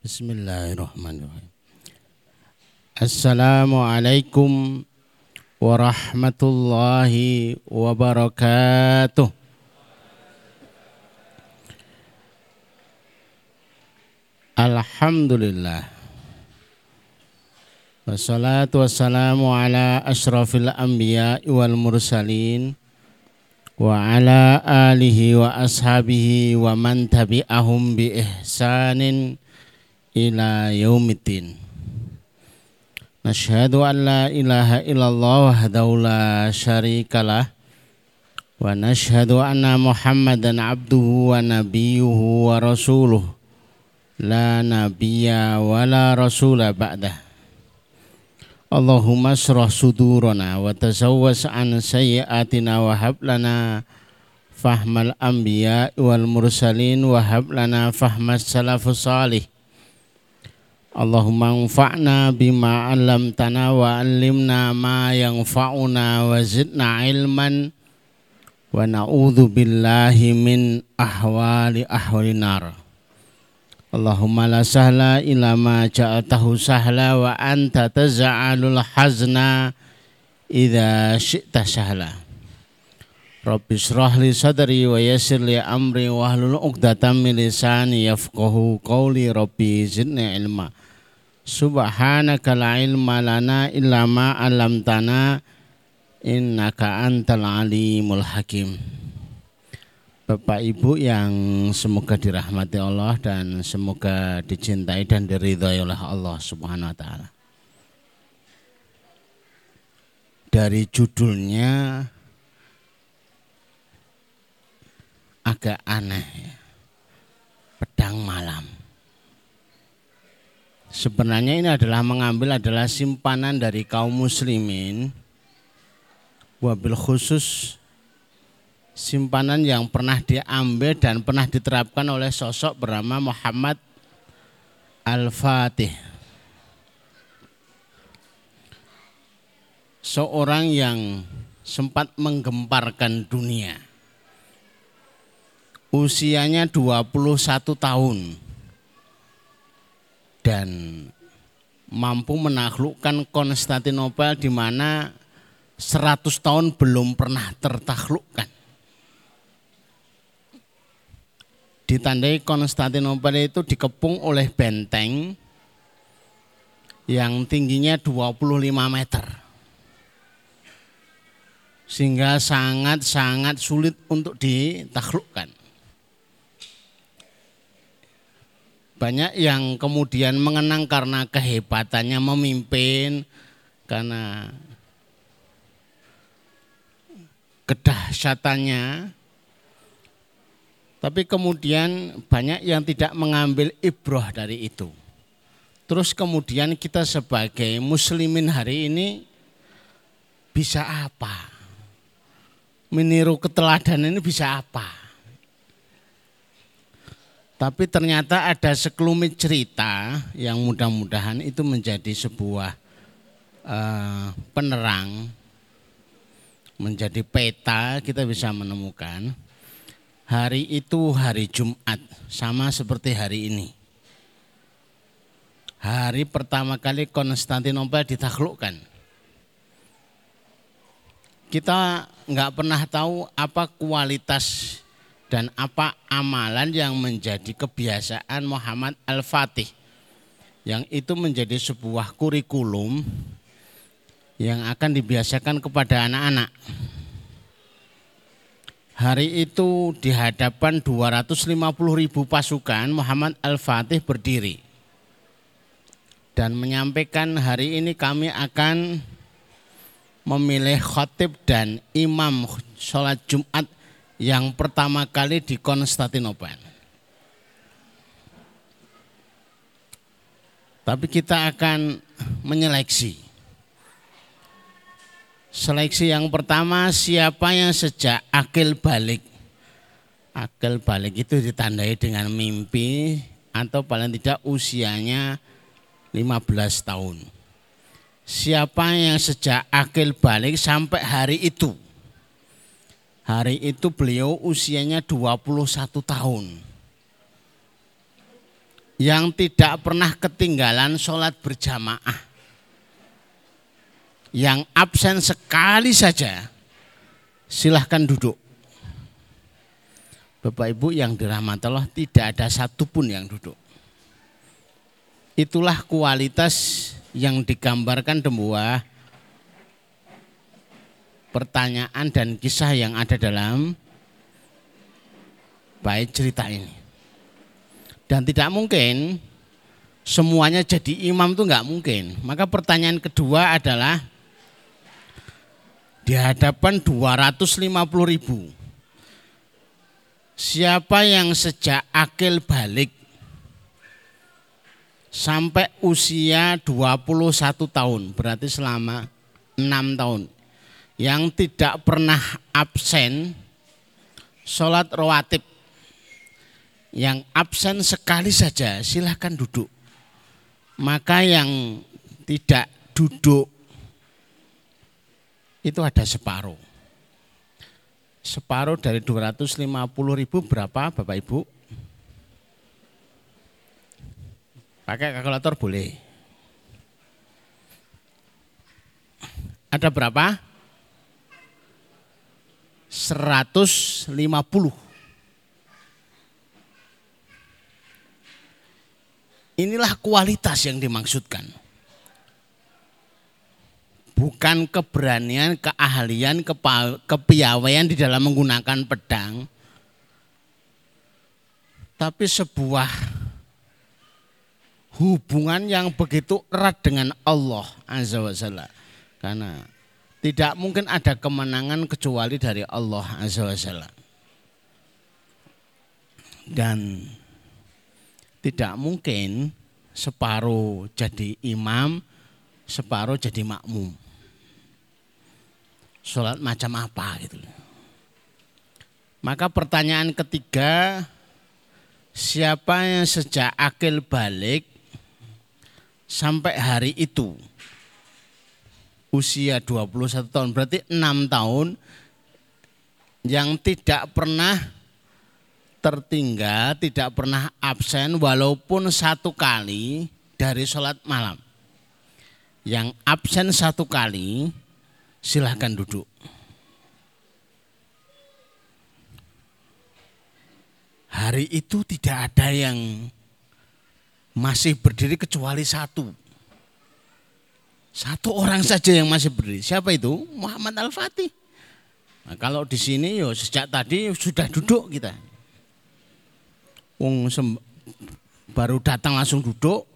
Bismillahirrahmanirrahim. Assalamualaikum warahmatullahi wabarakatuh. Alhamdulillah. Wassalatu wassalamu ala ashrafil anbiya wal mursalin wa ala alihi wa ashabihi wa man tabi'ahum bi ihsanin ila yaumiddin. Nashhadu an la ilaha illallah wahdahu la syarikalah wa nashhadu anna Muhammadan abduhu wa nabiyuhu wa rasuluh la nabiyya wa la rasula ba'dah Allahumma syrah sudurana wa tazawwas an sayyiatina wa hab lana fahmal anbiya wal mursalin wa Allahumma anfa'na bima 'allamtana wa 'allimna ma yanfa'una wa zidna ilman wa na'udzu billahi min ahwali ahwali nar Allahumma la sahla ila ma ja'atahu sahla wa anta taz'alul hazna idza syi'ta sahla. Rabbi shrah li sadri wa yassir li amri wa hlul 'uqdatam min lisani yafqahu qawli rabbi zidni ilma. Subhanaka la ilma lana illa ma 'allamtana innaka antal alimul hakim. Bapak Ibu yang semoga dirahmati Allah dan semoga dicintai dan diridhai oleh Allah Subhanahu wa taala. Dari judulnya agak aneh ya. Pedang malam. Sebenarnya ini adalah mengambil adalah simpanan dari kaum muslimin wabil khusus simpanan yang pernah diambil dan pernah diterapkan oleh sosok bernama Muhammad Al-Fatih. Seorang yang sempat menggemparkan dunia. Usianya 21 tahun dan mampu menaklukkan Konstantinopel di mana 100 tahun belum pernah tertaklukkan. ditandai Konstantinopel itu dikepung oleh benteng yang tingginya 25 meter. Sehingga sangat-sangat sulit untuk ditaklukkan. Banyak yang kemudian mengenang karena kehebatannya memimpin, karena kedahsyatannya, tapi kemudian banyak yang tidak mengambil ibroh dari itu. Terus kemudian kita sebagai muslimin hari ini bisa apa? Meniru keteladanan ini bisa apa? Tapi ternyata ada sekelumit cerita yang mudah-mudahan itu menjadi sebuah uh, penerang, menjadi peta kita bisa menemukan hari itu hari Jumat, sama seperti hari ini. Hari pertama kali Konstantinopel ditaklukkan. Kita nggak pernah tahu apa kualitas dan apa amalan yang menjadi kebiasaan Muhammad Al-Fatih. Yang itu menjadi sebuah kurikulum yang akan dibiasakan kepada anak-anak. Hari itu di hadapan 250 ribu pasukan Muhammad Al-Fatih berdiri dan menyampaikan hari ini kami akan memilih khotib dan imam sholat Jumat yang pertama kali di Konstantinopel. Tapi kita akan menyeleksi Seleksi yang pertama siapa yang sejak akil balik. Akil balik itu ditandai dengan mimpi atau paling tidak usianya 15 tahun. Siapa yang sejak akil balik sampai hari itu. Hari itu beliau usianya 21 tahun. yang tidak pernah ketinggalan sholat berjamaah, yang absen sekali saja, silahkan duduk. Bapak Ibu yang dirahmati Allah tidak ada satupun yang duduk. Itulah kualitas yang digambarkan sebuah pertanyaan dan kisah yang ada dalam baik cerita ini. Dan tidak mungkin semuanya jadi imam itu nggak mungkin. Maka pertanyaan kedua adalah di hadapan 250 ribu. Siapa yang sejak akil balik sampai usia 21 tahun, berarti selama 6 tahun. Yang tidak pernah absen sholat rawatib yang absen sekali saja silahkan duduk. Maka yang tidak duduk itu ada separuh. Separuh dari 250 ribu berapa Bapak Ibu? Pakai kalkulator boleh. Ada berapa? 150 Inilah kualitas yang dimaksudkan. Bukan keberanian, keahlian, kepiawaian di dalam menggunakan pedang. Tapi sebuah hubungan yang begitu erat dengan Allah Azza wa. Karena tidak mungkin ada kemenangan kecuali dari Allah Azza wa Jalla. Dan tidak mungkin separuh jadi imam, separuh jadi makmum. Sholat macam apa gitu. Maka pertanyaan ketiga, siapa yang sejak akil balik sampai hari itu usia 21 tahun berarti 6 tahun yang tidak pernah tertinggal, tidak pernah absen walaupun satu kali dari sholat malam. Yang absen satu kali silahkan duduk. Hari itu tidak ada yang masih berdiri kecuali satu. Satu orang saja yang masih berdiri. Siapa itu? Muhammad Al-Fatih. Nah, kalau di sini yo sejak tadi sudah duduk kita. Wong baru datang langsung duduk.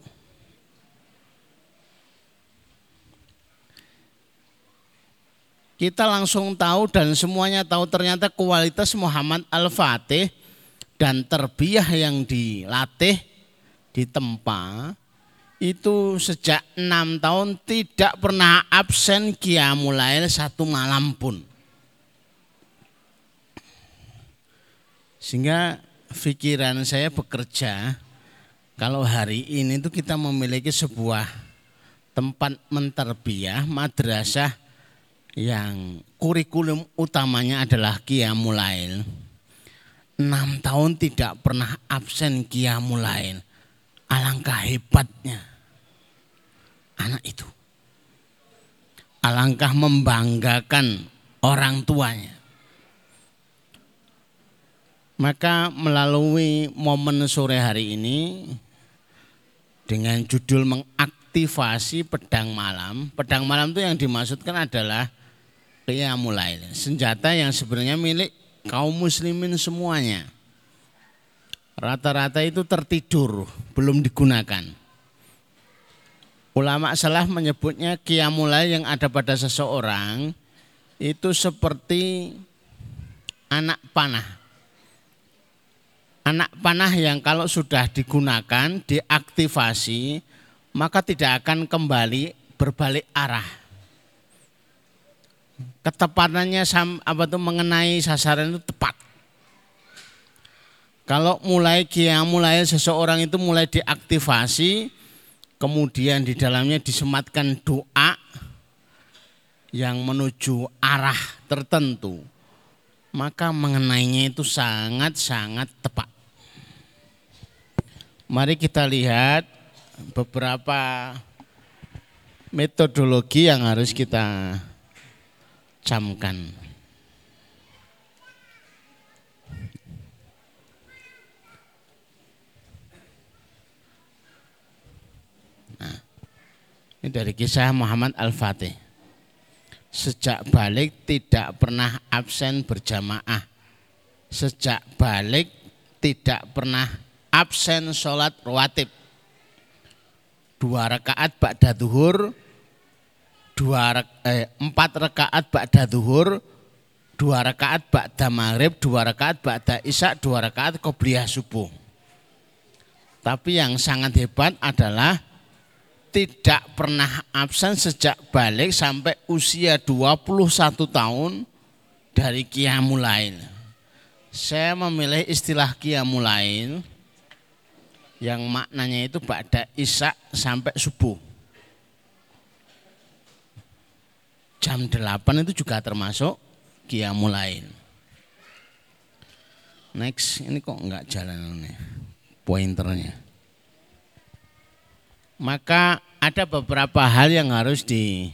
Kita langsung tahu dan semuanya tahu ternyata kualitas Muhammad Al-Fatih dan terbiah yang dilatih di tempat itu sejak enam tahun tidak pernah absen kiamulail satu malam pun. Sehingga pikiran saya bekerja kalau hari ini itu kita memiliki sebuah tempat menterbiah madrasah yang kurikulum utamanya adalah Qiyamulail. Enam tahun tidak pernah absen Qiyamulail. Alangkah hebatnya anak itu. Alangkah membanggakan orang tuanya. Maka melalui momen sore hari ini dengan judul mengaktifasi pedang malam. Pedang malam itu yang dimaksudkan adalah mulai senjata yang sebenarnya milik kaum muslimin semuanya. Rata-rata itu tertidur, belum digunakan. Ulama salah menyebutnya qiyamulai yang ada pada seseorang itu seperti anak panah anak panah yang kalau sudah digunakan, diaktifasi, maka tidak akan kembali berbalik arah. Ketepatannya apa tuh mengenai sasaran itu tepat. Kalau mulai kia mulai seseorang itu mulai diaktifasi, kemudian di dalamnya disematkan doa yang menuju arah tertentu, maka mengenainya itu sangat-sangat tepat Mari kita lihat beberapa metodologi yang harus kita camkan. Ini dari kisah Muhammad Al-Fatih. Sejak balik tidak pernah absen berjamaah. Sejak balik tidak pernah absen sholat rawatib. Dua rakaat ba'da duhur, dua eh, empat rakaat ba'da duhur, dua rakaat ba'da maghrib, dua rakaat ba'da isya, dua rakaat qobliyah subuh. Tapi yang sangat hebat adalah tidak pernah absen sejak balik sampai usia 21 tahun dari Qiyamulail. Saya memilih istilah Qiyamulail yang maknanya itu pada isya sampai subuh. Jam 8 itu juga termasuk Qiyamulail. Next, ini kok enggak jalan ini pointernya. Maka ada beberapa hal yang harus di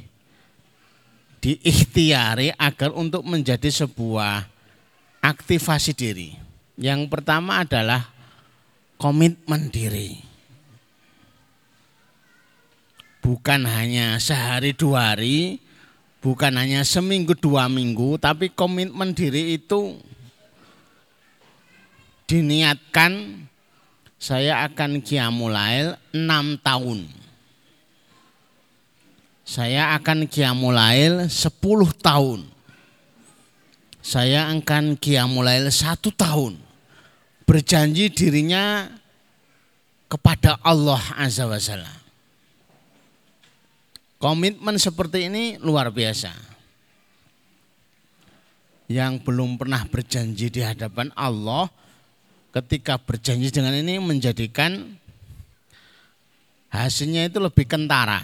diikhtiari agar untuk menjadi sebuah aktivasi diri. Yang pertama adalah komitmen diri. Bukan hanya sehari dua hari, bukan hanya seminggu dua minggu, tapi komitmen diri itu diniatkan saya akan kiamulail enam tahun. Saya akan kiamulail sepuluh tahun. Saya akan kiamulail satu tahun berjanji dirinya kepada Allah Azza wa Jalla. Komitmen seperti ini luar biasa. Yang belum pernah berjanji di hadapan Allah ketika berjanji dengan ini menjadikan hasilnya itu lebih kentara.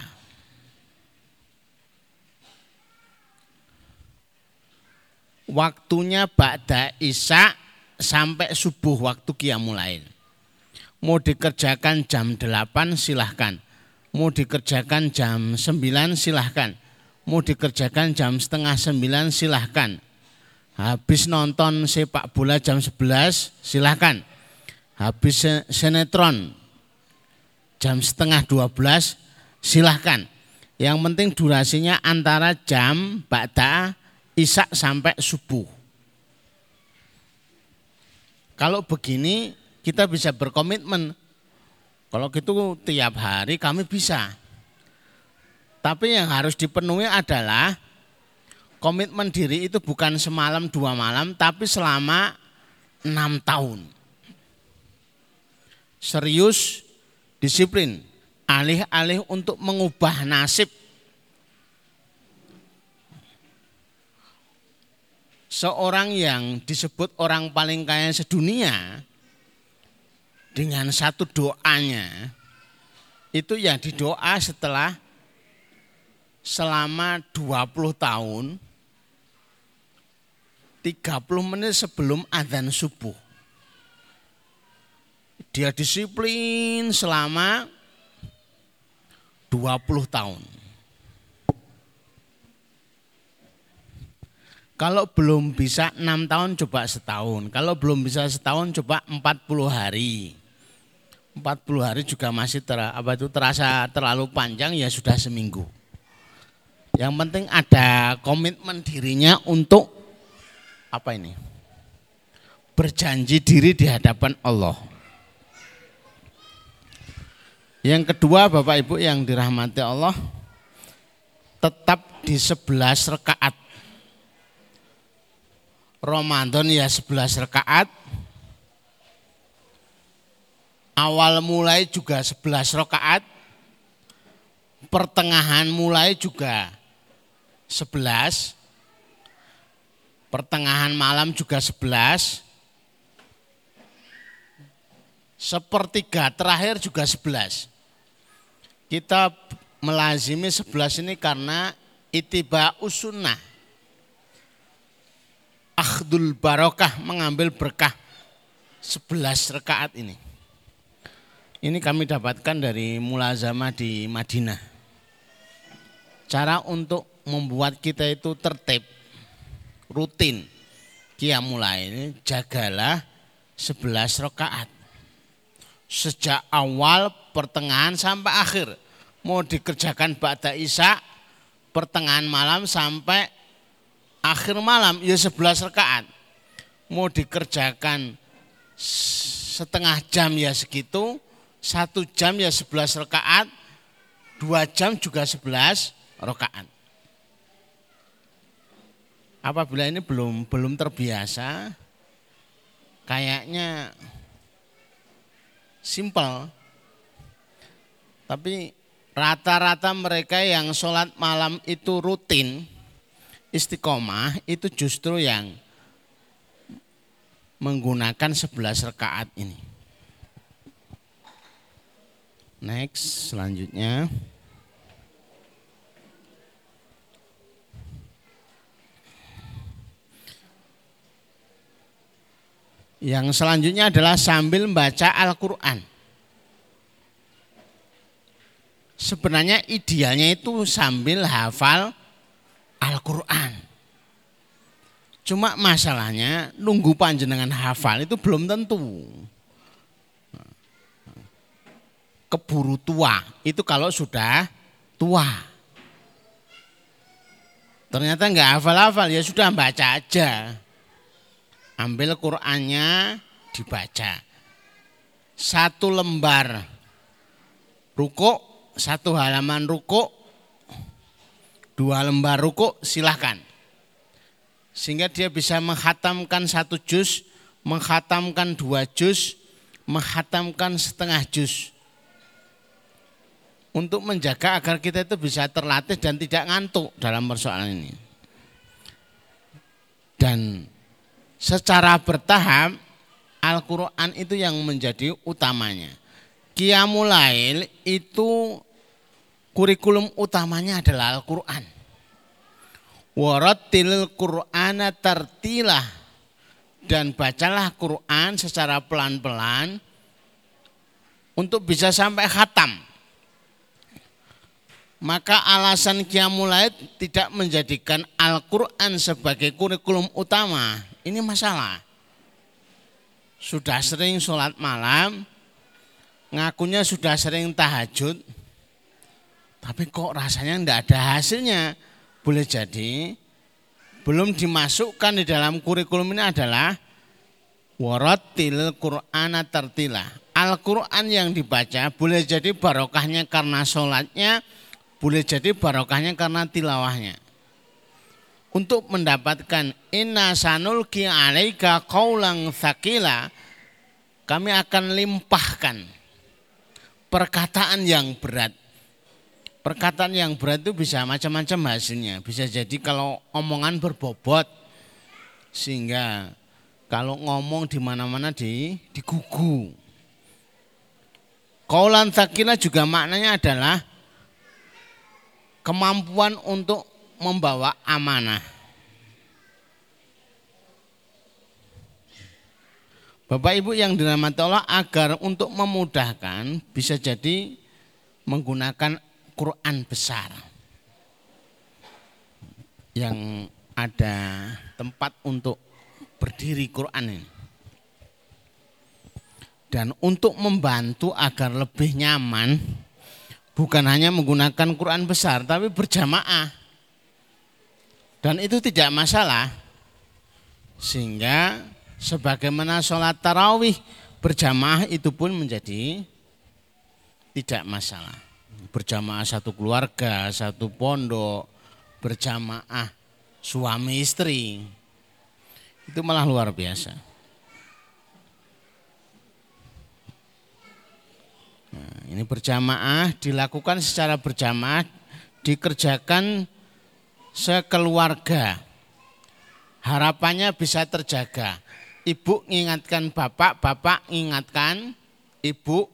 Waktunya Ba'da Isya sampai subuh waktu kiamulain. Mau dikerjakan jam 8 silahkan. Mau dikerjakan jam 9 silahkan. Mau dikerjakan jam setengah 9 silahkan. Habis nonton sepak bola jam 11 silahkan. Habis sinetron jam setengah 12 silahkan. Yang penting durasinya antara jam Ba'da Isak sampai subuh kalau begini kita bisa berkomitmen. Kalau gitu tiap hari kami bisa. Tapi yang harus dipenuhi adalah komitmen diri itu bukan semalam dua malam, tapi selama enam tahun. Serius, disiplin, alih-alih untuk mengubah nasib seorang yang disebut orang paling kaya sedunia dengan satu doanya itu ya didoa setelah selama 20 tahun 30 menit sebelum adzan subuh. Dia disiplin selama 20 tahun. Kalau belum bisa enam tahun coba setahun. Kalau belum bisa setahun coba 40 hari. 40 hari juga masih ter, apa itu terasa terlalu panjang ya sudah seminggu. Yang penting ada komitmen dirinya untuk apa ini? Berjanji diri di hadapan Allah. Yang kedua Bapak Ibu yang dirahmati Allah tetap di sebelas rekaat Ramadan ya 11 rakaat. Awal mulai juga 11 rakaat. Pertengahan mulai juga 11. Pertengahan malam juga 11. Sepertiga terakhir juga 11. Kita melazimi 11 ini karena itiba usunnah akhdul barokah mengambil berkah 11 rekaat ini. Ini kami dapatkan dari mulazamah di Madinah. Cara untuk membuat kita itu tertib, rutin. mulai ini jagalah 11 rakaat. Sejak awal, pertengahan sampai akhir. Mau dikerjakan ba'da isya, pertengahan malam sampai akhir malam ya 11 rakaat. Mau dikerjakan setengah jam ya segitu, satu jam ya 11 rakaat, dua jam juga 11 rakaat. Apabila ini belum belum terbiasa, kayaknya simpel. Tapi rata-rata mereka yang sholat malam itu rutin, istiqomah itu justru yang menggunakan 11 rakaat ini. Next, selanjutnya. Yang selanjutnya adalah sambil membaca Al-Quran. Sebenarnya idealnya itu sambil hafal Al-Quran. Cuma masalahnya nunggu panjenengan hafal itu belum tentu. Keburu tua, itu kalau sudah tua. Ternyata nggak hafal-hafal, ya sudah baca aja ambil Qur'annya dibaca. Satu lembar ruko, satu halaman ruko, dua lembar ruko silahkan. Sehingga dia bisa menghatamkan satu juz, menghatamkan dua juz, menghatamkan setengah juz. Untuk menjaga agar kita itu bisa terlatih dan tidak ngantuk dalam persoalan ini. Dan secara bertahap Al-Quran itu yang menjadi utamanya. Qiyamulail itu kurikulum utamanya adalah Al-Quran. Warattil Qur'ana tartilah dan bacalah Quran secara pelan-pelan untuk bisa sampai khatam. Maka alasan Qiyamulail tidak menjadikan Al-Quran sebagai kurikulum utama ini masalah. Sudah sering sholat malam, ngakunya sudah sering tahajud, tapi kok rasanya tidak ada hasilnya. Boleh jadi belum dimasukkan di dalam kurikulum ini adalah waratil Qur'ana tertilah. Al-Quran yang dibaca boleh jadi barokahnya karena sholatnya, boleh jadi barokahnya karena tilawahnya untuk mendapatkan inna sanulki alaika qaulang thaqila kami akan limpahkan perkataan yang berat. Perkataan yang berat itu bisa macam-macam hasilnya. Bisa jadi kalau omongan berbobot sehingga kalau ngomong di mana-mana di digugu. Kaulan takila juga maknanya adalah kemampuan untuk membawa amanah. Bapak Ibu yang dirahmati Allah agar untuk memudahkan bisa jadi menggunakan Quran besar yang ada tempat untuk berdiri Quran ini. Dan untuk membantu agar lebih nyaman bukan hanya menggunakan Quran besar tapi berjamaah. Dan itu tidak masalah. Sehingga sebagaimana sholat tarawih berjamaah itu pun menjadi tidak masalah. Berjamaah satu keluarga, satu pondok, berjamaah suami istri. Itu malah luar biasa. Nah, ini berjamaah dilakukan secara berjamaah dikerjakan sekeluarga. Harapannya bisa terjaga. Ibu mengingatkan bapak, bapak mengingatkan ibu,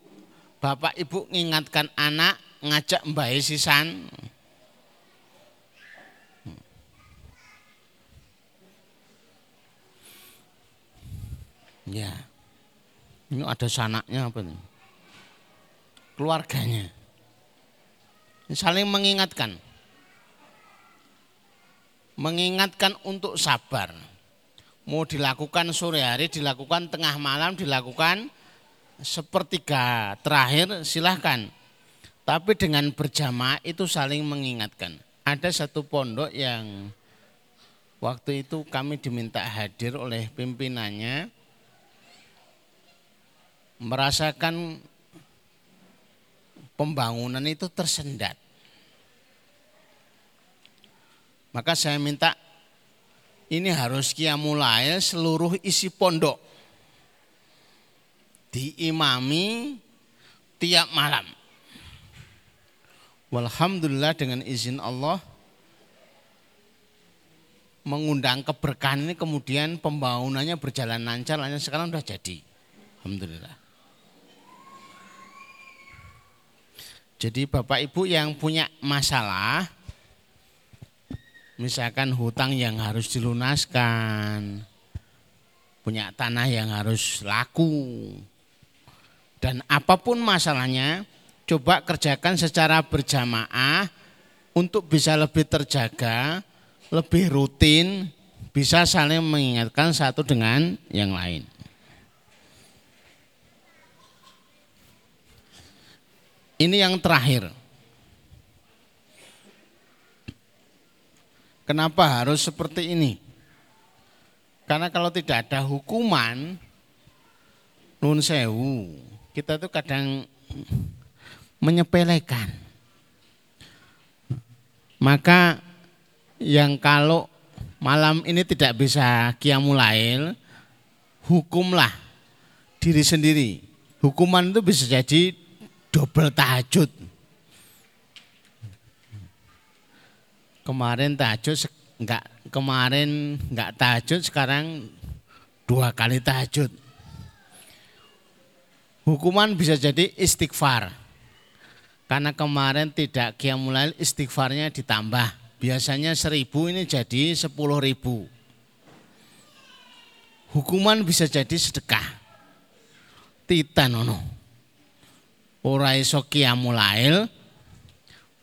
bapak ibu mengingatkan anak, ngajak mbak sisan. Ya, ini ada sanaknya apa nih? Keluarganya. Saling mengingatkan. Mengingatkan untuk sabar. Mau dilakukan sore hari, dilakukan tengah malam, dilakukan sepertiga terakhir silahkan. Tapi dengan berjamaah itu saling mengingatkan. Ada satu pondok yang waktu itu kami diminta hadir oleh pimpinannya merasakan pembangunan itu tersendat. Maka saya minta ini harus kiamulail seluruh isi pondok. Diimami tiap malam. Walhamdulillah dengan izin Allah mengundang keberkahan ini kemudian pembangunannya berjalan lancar, lancar sekarang sudah jadi. Alhamdulillah. Jadi Bapak Ibu yang punya masalah, misalkan hutang yang harus dilunaskan, punya tanah yang harus laku, dan apa pun masalahnya, coba kerjakan secara berjamaah untuk bisa lebih terjaga, lebih rutin, bisa saling mengingatkan satu dengan yang lain. Ini yang terakhir. Kenapa harus seperti ini? Karena kalau tidak ada hukuman, nun sewu, kita tuh kadang menyepelekan. Maka yang kalau malam ini tidak bisa kiamulail, hukumlah diri sendiri. Hukuman itu bisa jadi double tahajud. Kemarin tahajud enggak kemarin enggak tahajud sekarang dua kali tahajud. Hukuman bisa jadi istighfar. Karena kemarin tidak kiamulail istighfarnya ditambah. Biasanya seribu ini jadi sepuluh ribu. Hukuman bisa jadi sedekah. Titanono ora iso kiamulail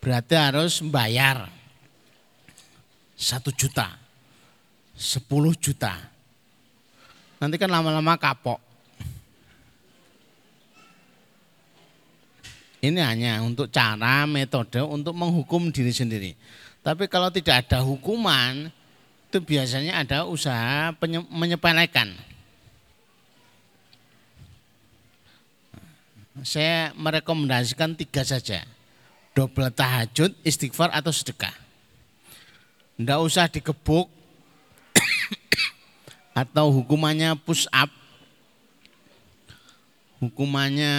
berarti harus bayar satu juta, sepuluh juta. Nanti kan lama-lama kapok. Ini hanya untuk cara, metode untuk menghukum diri sendiri. Tapi kalau tidak ada hukuman, itu biasanya ada usaha menyepelekan. Saya merekomendasikan tiga saja. Double tahajud, istighfar atau sedekah. Tidak usah dikebuk atau hukumannya push up. Hukumannya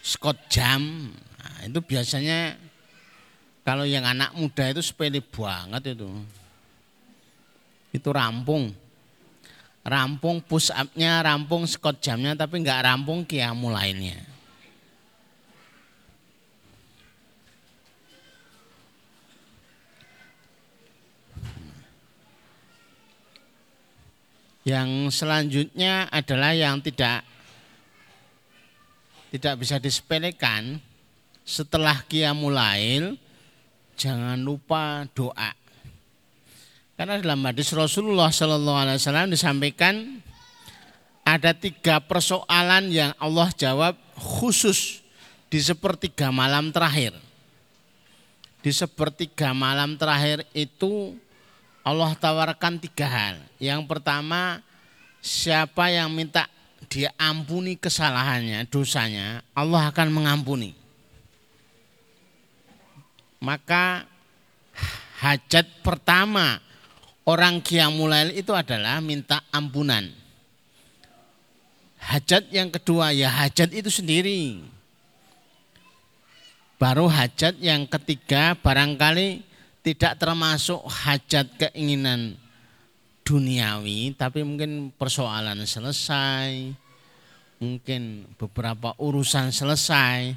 Scott jam. Nah, itu biasanya kalau yang anak muda itu sepele banget itu. Itu rampung rampung push up-nya, rampung squat jamnya, tapi nggak rampung kiamu lainnya. Yang selanjutnya adalah yang tidak tidak bisa disepelekan setelah kiamulail jangan lupa doa. Karena dalam hadis Rasulullah Sallallahu Alaihi Wasallam disampaikan ada tiga persoalan yang Allah jawab khusus di sepertiga malam terakhir. Di sepertiga malam terakhir itu Allah tawarkan tiga hal. Yang pertama, siapa yang minta dia ampuni kesalahannya, dosanya, Allah akan mengampuni. Maka hajat pertama orang Qiyamulail itu adalah minta ampunan. Hajat yang kedua ya hajat itu sendiri. Baru hajat yang ketiga barangkali tidak termasuk hajat keinginan duniawi tapi mungkin persoalan selesai, mungkin beberapa urusan selesai.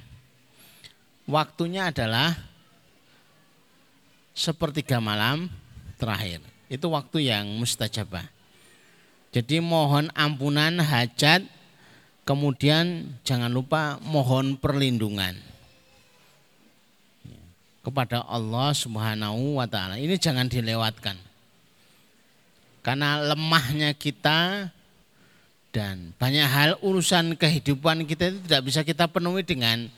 Waktunya adalah sepertiga malam terakhir itu waktu yang mustajabah. Jadi mohon ampunan hajat Kemudian jangan lupa mohon perlindungan kepada Allah Subhanahu wa taala. Ini jangan dilewatkan. Karena lemahnya kita dan banyak hal urusan kehidupan kita itu tidak bisa kita penuhi dengan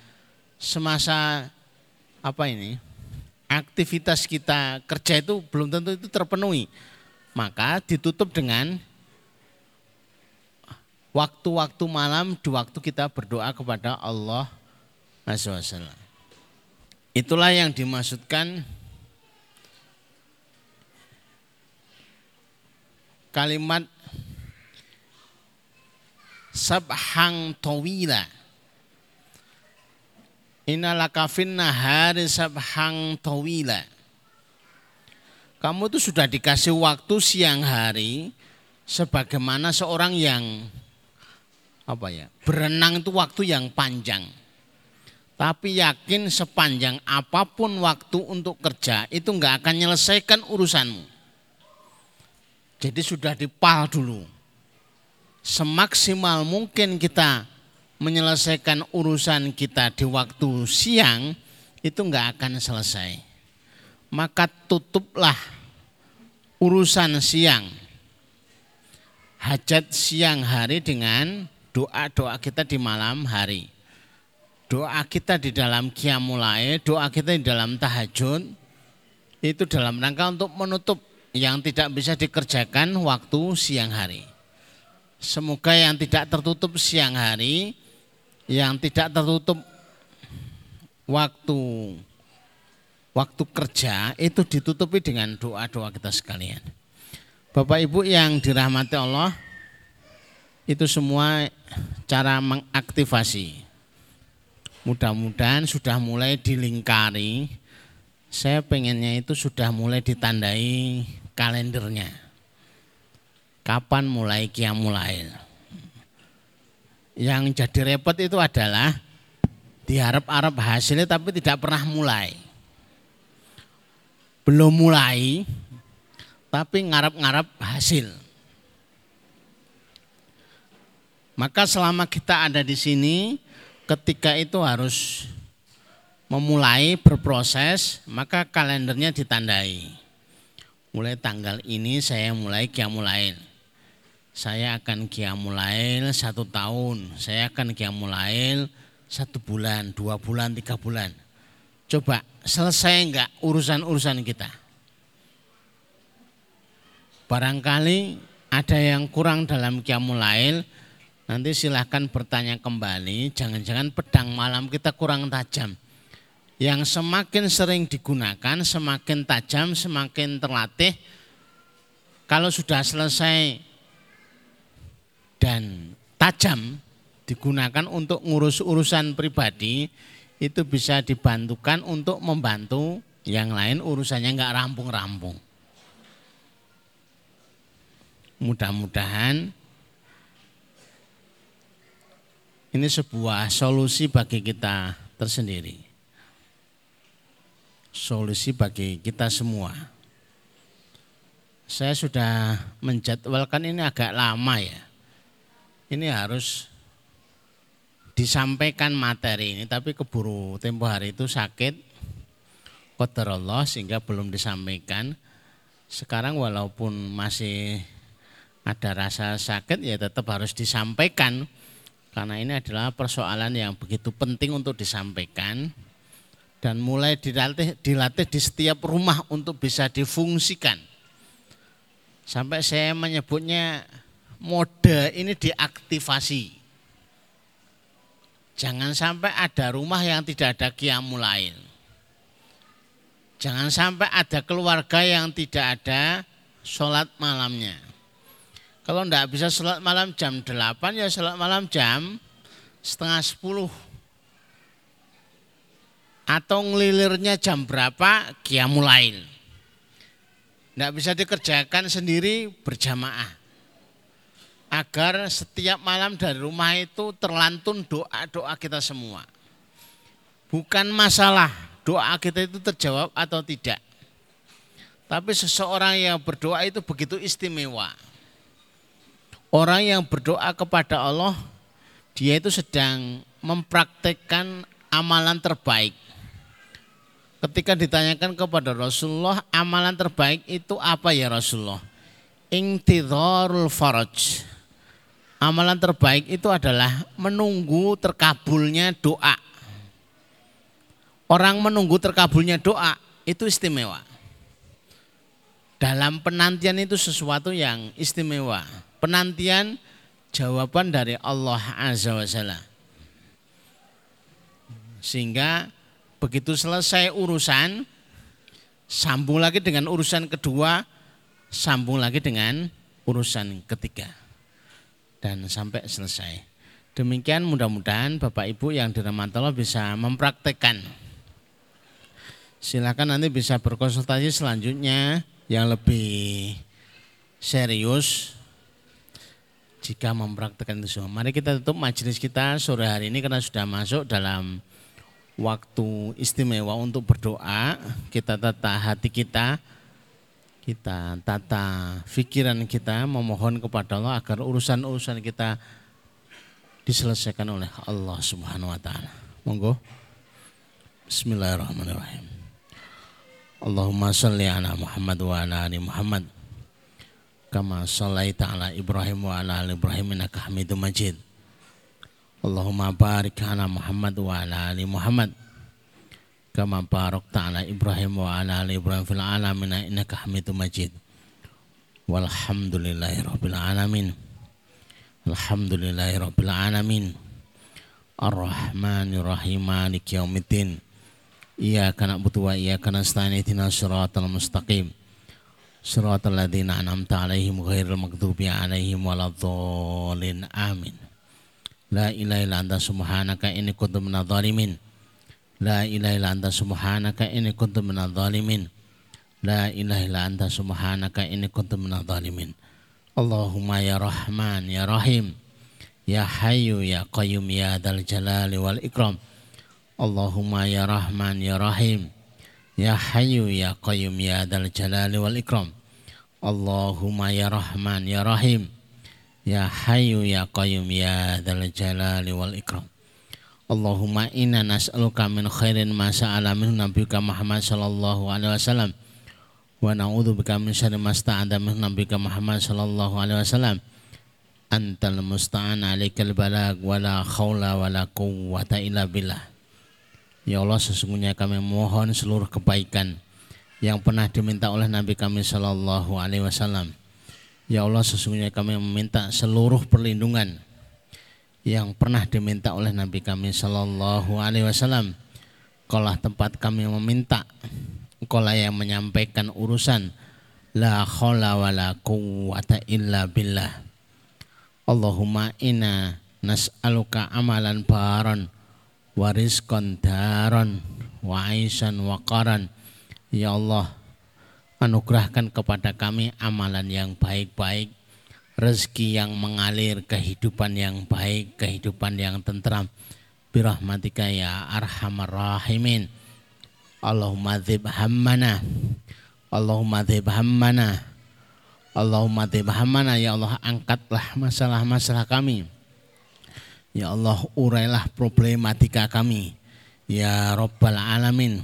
semasa apa ini? Aktivitas kita kerja itu belum tentu itu terpenuhi. Maka ditutup dengan waktu-waktu malam di waktu kita berdoa kepada Allah Azza Itulah yang dimaksudkan kalimat sabhang tawila. Innalaka finna hari sabhang tawila. Kamu itu sudah dikasih waktu siang hari sebagaimana seorang yang apa ya berenang itu waktu yang panjang. Tapi yakin sepanjang apa pun waktu untuk kerja itu nggak akan menyelesaikan urusanmu. Jadi sudah dipal dulu. Semaksimal mungkin kita menyelesaikan urusan kita di waktu siang itu nggak akan selesai maka tutuplah urusan siang hajat siang hari dengan doa-doa kita di malam hari. Doa kita di dalam kiamulai, doa kita di dalam tahajud, itu dalam rangka untuk menutup yang tidak bisa dikerjakan waktu siang hari. Semoga yang tidak tertutup siang hari, yang tidak tertutup waktu waktu kerja itu ditutupi dengan doa-doa kita sekalian. Bapak Ibu yang dirahmati Allah, itu semua cara mengaktifasi. Mudah-mudahan sudah mulai dilingkari. Saya pengennya itu sudah mulai ditandai kalendernya. Kapan mulai kia mulai. Yang jadi repot itu adalah diharap-harap hasilnya tapi tidak pernah mulai. Belum mulai tapi ngarap-ngarap hasil Maka selama kita ada di sini, ketika itu harus memulai berproses, maka kalendernya ditandai. Mulai tanggal ini saya mulai kiamulail. Saya akan kiamulail satu tahun, saya akan kiamulail satu bulan, dua bulan, tiga bulan. Coba selesai enggak urusan-urusan kita? Barangkali ada yang kurang dalam kiamulail, Nanti silahkan bertanya kembali, jangan-jangan pedang malam kita kurang tajam. Yang semakin sering digunakan, semakin tajam, semakin terlatih. Kalau sudah selesai dan tajam digunakan untuk ngurus urusan pribadi, itu bisa dibantukan untuk membantu yang lain urusannya nggak rampung-rampung. Mudah-mudahan Ini sebuah solusi bagi kita tersendiri. Solusi bagi kita semua. Saya sudah menjadwalkan ini agak lama ya. Ini harus disampaikan materi ini tapi keburu tempo hari itu sakit kotor Allah sehingga belum disampaikan. Sekarang walaupun masih ada rasa sakit ya tetap harus disampaikan karena ini adalah persoalan yang begitu penting untuk disampaikan dan mulai dilatih, dilatih di setiap rumah untuk bisa difungsikan. Sampai saya menyebutnya mode ini diaktifasi. Jangan sampai ada rumah yang tidak ada kiamulain. Jangan sampai ada keluarga yang tidak ada sholat malamnya. Kalau enggak bisa sholat malam jam 8 ya sholat malam jam setengah 10. Atau ngelilirnya jam berapa kiamulain. Enggak bisa dikerjakan sendiri berjamaah. Agar setiap malam dari rumah itu terlantun doa-doa kita semua. Bukan masalah doa kita itu terjawab atau tidak. Tapi seseorang yang berdoa itu begitu istimewa Orang yang berdoa kepada Allah dia itu sedang mempraktekkan amalan terbaik. Ketika ditanyakan kepada Rasulullah, amalan terbaik itu apa ya Rasulullah? Intidharul faraj. Amalan terbaik itu adalah menunggu terkabulnya doa. Orang menunggu terkabulnya doa itu istimewa. Dalam penantian itu sesuatu yang istimewa. Penantian jawaban dari Allah Azza wa Jalla. Sehingga begitu selesai urusan, sambung lagi dengan urusan kedua, sambung lagi dengan urusan ketiga. Dan sampai selesai. Demikian mudah-mudahan Bapak Ibu yang dirahmati Allah bisa mempraktekkan. Silakan nanti bisa berkonsultasi selanjutnya yang lebih serius jika mempraktekkan itu semua. Mari kita tutup majelis kita sore hari ini karena sudah masuk dalam waktu istimewa untuk berdoa, kita tata hati kita, kita tata pikiran kita, memohon kepada Allah agar urusan-urusan kita diselesaikan oleh Allah Subhanahu wa taala. Monggo. Bismillahirrahmanirrahim. Allahumma salli ala Muhammad wa ala ali Muhammad kama sallaita ala Ibrahim wa ala ali Ibrahim innaka Hamidum Majid. Allahumma barik ala Muhammad wa ala ali Muhammad kama barakta ala Ibrahim wa ala ali Ibrahim fil alamin innaka Hamidum Majid. Walhamdulillahi rabbil alamin. Alhamdulillahi rabbil alamin. Ar-Rahmanir Rahim Maliki yaumiddin. Iyyaka na'budu wa iyyaka nasta'in ihdinas siratal mustaqim. Siratal ladzina an'amta 'alaihim ghairil maghdubi 'alaihim waladdallin. Amin. La ilaha illa anta subhanaka inni kuntu minadh dhalimin. La ilaha illa anta subhanaka inni kuntu minadh dhalimin. La ilaha illa anta subhanaka inni kuntu minadh dhalimin. Allahumma ya Rahman ya Rahim. Ya Hayyu ya Qayyum ya Dzal Jalali wal Ikram. Allahumma ya Rahman ya Rahim. Ya Hayyu ya Qayyum ya Dzal Jalali wal Ikram. Allahumma ya Rahman ya Rahim. Ya Hayyu Ya Qayyum Ya Dzal Jalali wal Ikram. Allahumma inna nas'aluka min khairin ma sa'ala minhu nabiyuka Muhammad sallallahu alaihi wasallam wa na'udzu bika min syarri ma sta'ada minhu nabiyuka Muhammad sallallahu alaihi wasallam. Antal musta'an alaikal balag wa la khawla wa la quwwata illa billah. Ya Allah sesungguhnya kami mohon seluruh kebaikan yang pernah diminta oleh Nabi kami sallallahu alaihi wasallam Ya Allah sesungguhnya kami meminta seluruh perlindungan yang pernah diminta oleh Nabi kami Shallallahu Alaihi Wasallam. Kaulah tempat kami meminta, kaulah yang menyampaikan urusan. La khawla wa la illa billah. Allahumma inna nas'aluka amalan baron wa rizqan daron wa aisan wa qaran. Ya Allah, anugerahkan kepada kami amalan yang baik-baik, rezeki yang mengalir, kehidupan yang baik, kehidupan yang tentram. Birahmatika ya arhamar rahimin. Allahumma dzib hammana. Allahumma dzib hammana. Allahumma dzib hammana ya Allah angkatlah masalah-masalah kami. Ya Allah urailah problematika kami. Ya Rabbal Alamin.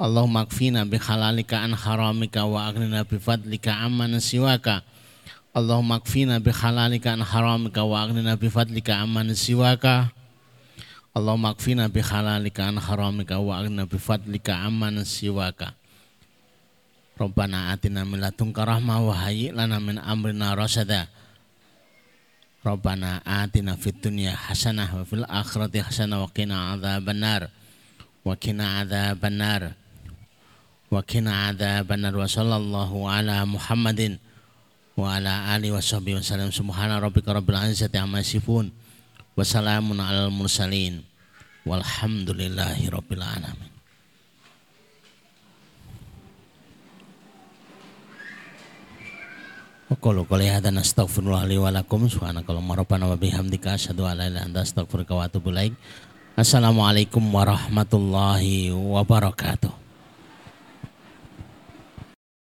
Allahumma kfina bi halalika an haramika wa aghnina bi fadlika amman siwaka. اللهم اكفينا بحلالك عن حرامك واغننا بفضلك عمن سواك. اللهم اكفينا بحلالك عن حرامك واغننا بفضلك عمن سواك. ربنا آتنا من لدنك رحمة وهيئ لنا من أمرنا رشدا. ربنا آتنا في الدنيا حسنة وفي الآخرة حسنة وقنا عذاب النار. وقنا عذاب النار. وقنا عذاب النار. وصلى الله على محمد wa ala alihi washabihi wasallam subhana rabbika rabbil izzati amma yasifun. Wa salamun alal mursalin. Walhamdulillahi rabbil alamin. Qulu qali ya hadza nastaghfirullah li walakum, suhana kalau rabbana apa bihamdika asyhadu an la ilaha illa anta astaghfiruka bulaik. Assalamualaikum warahmatullahi wabarakatuh.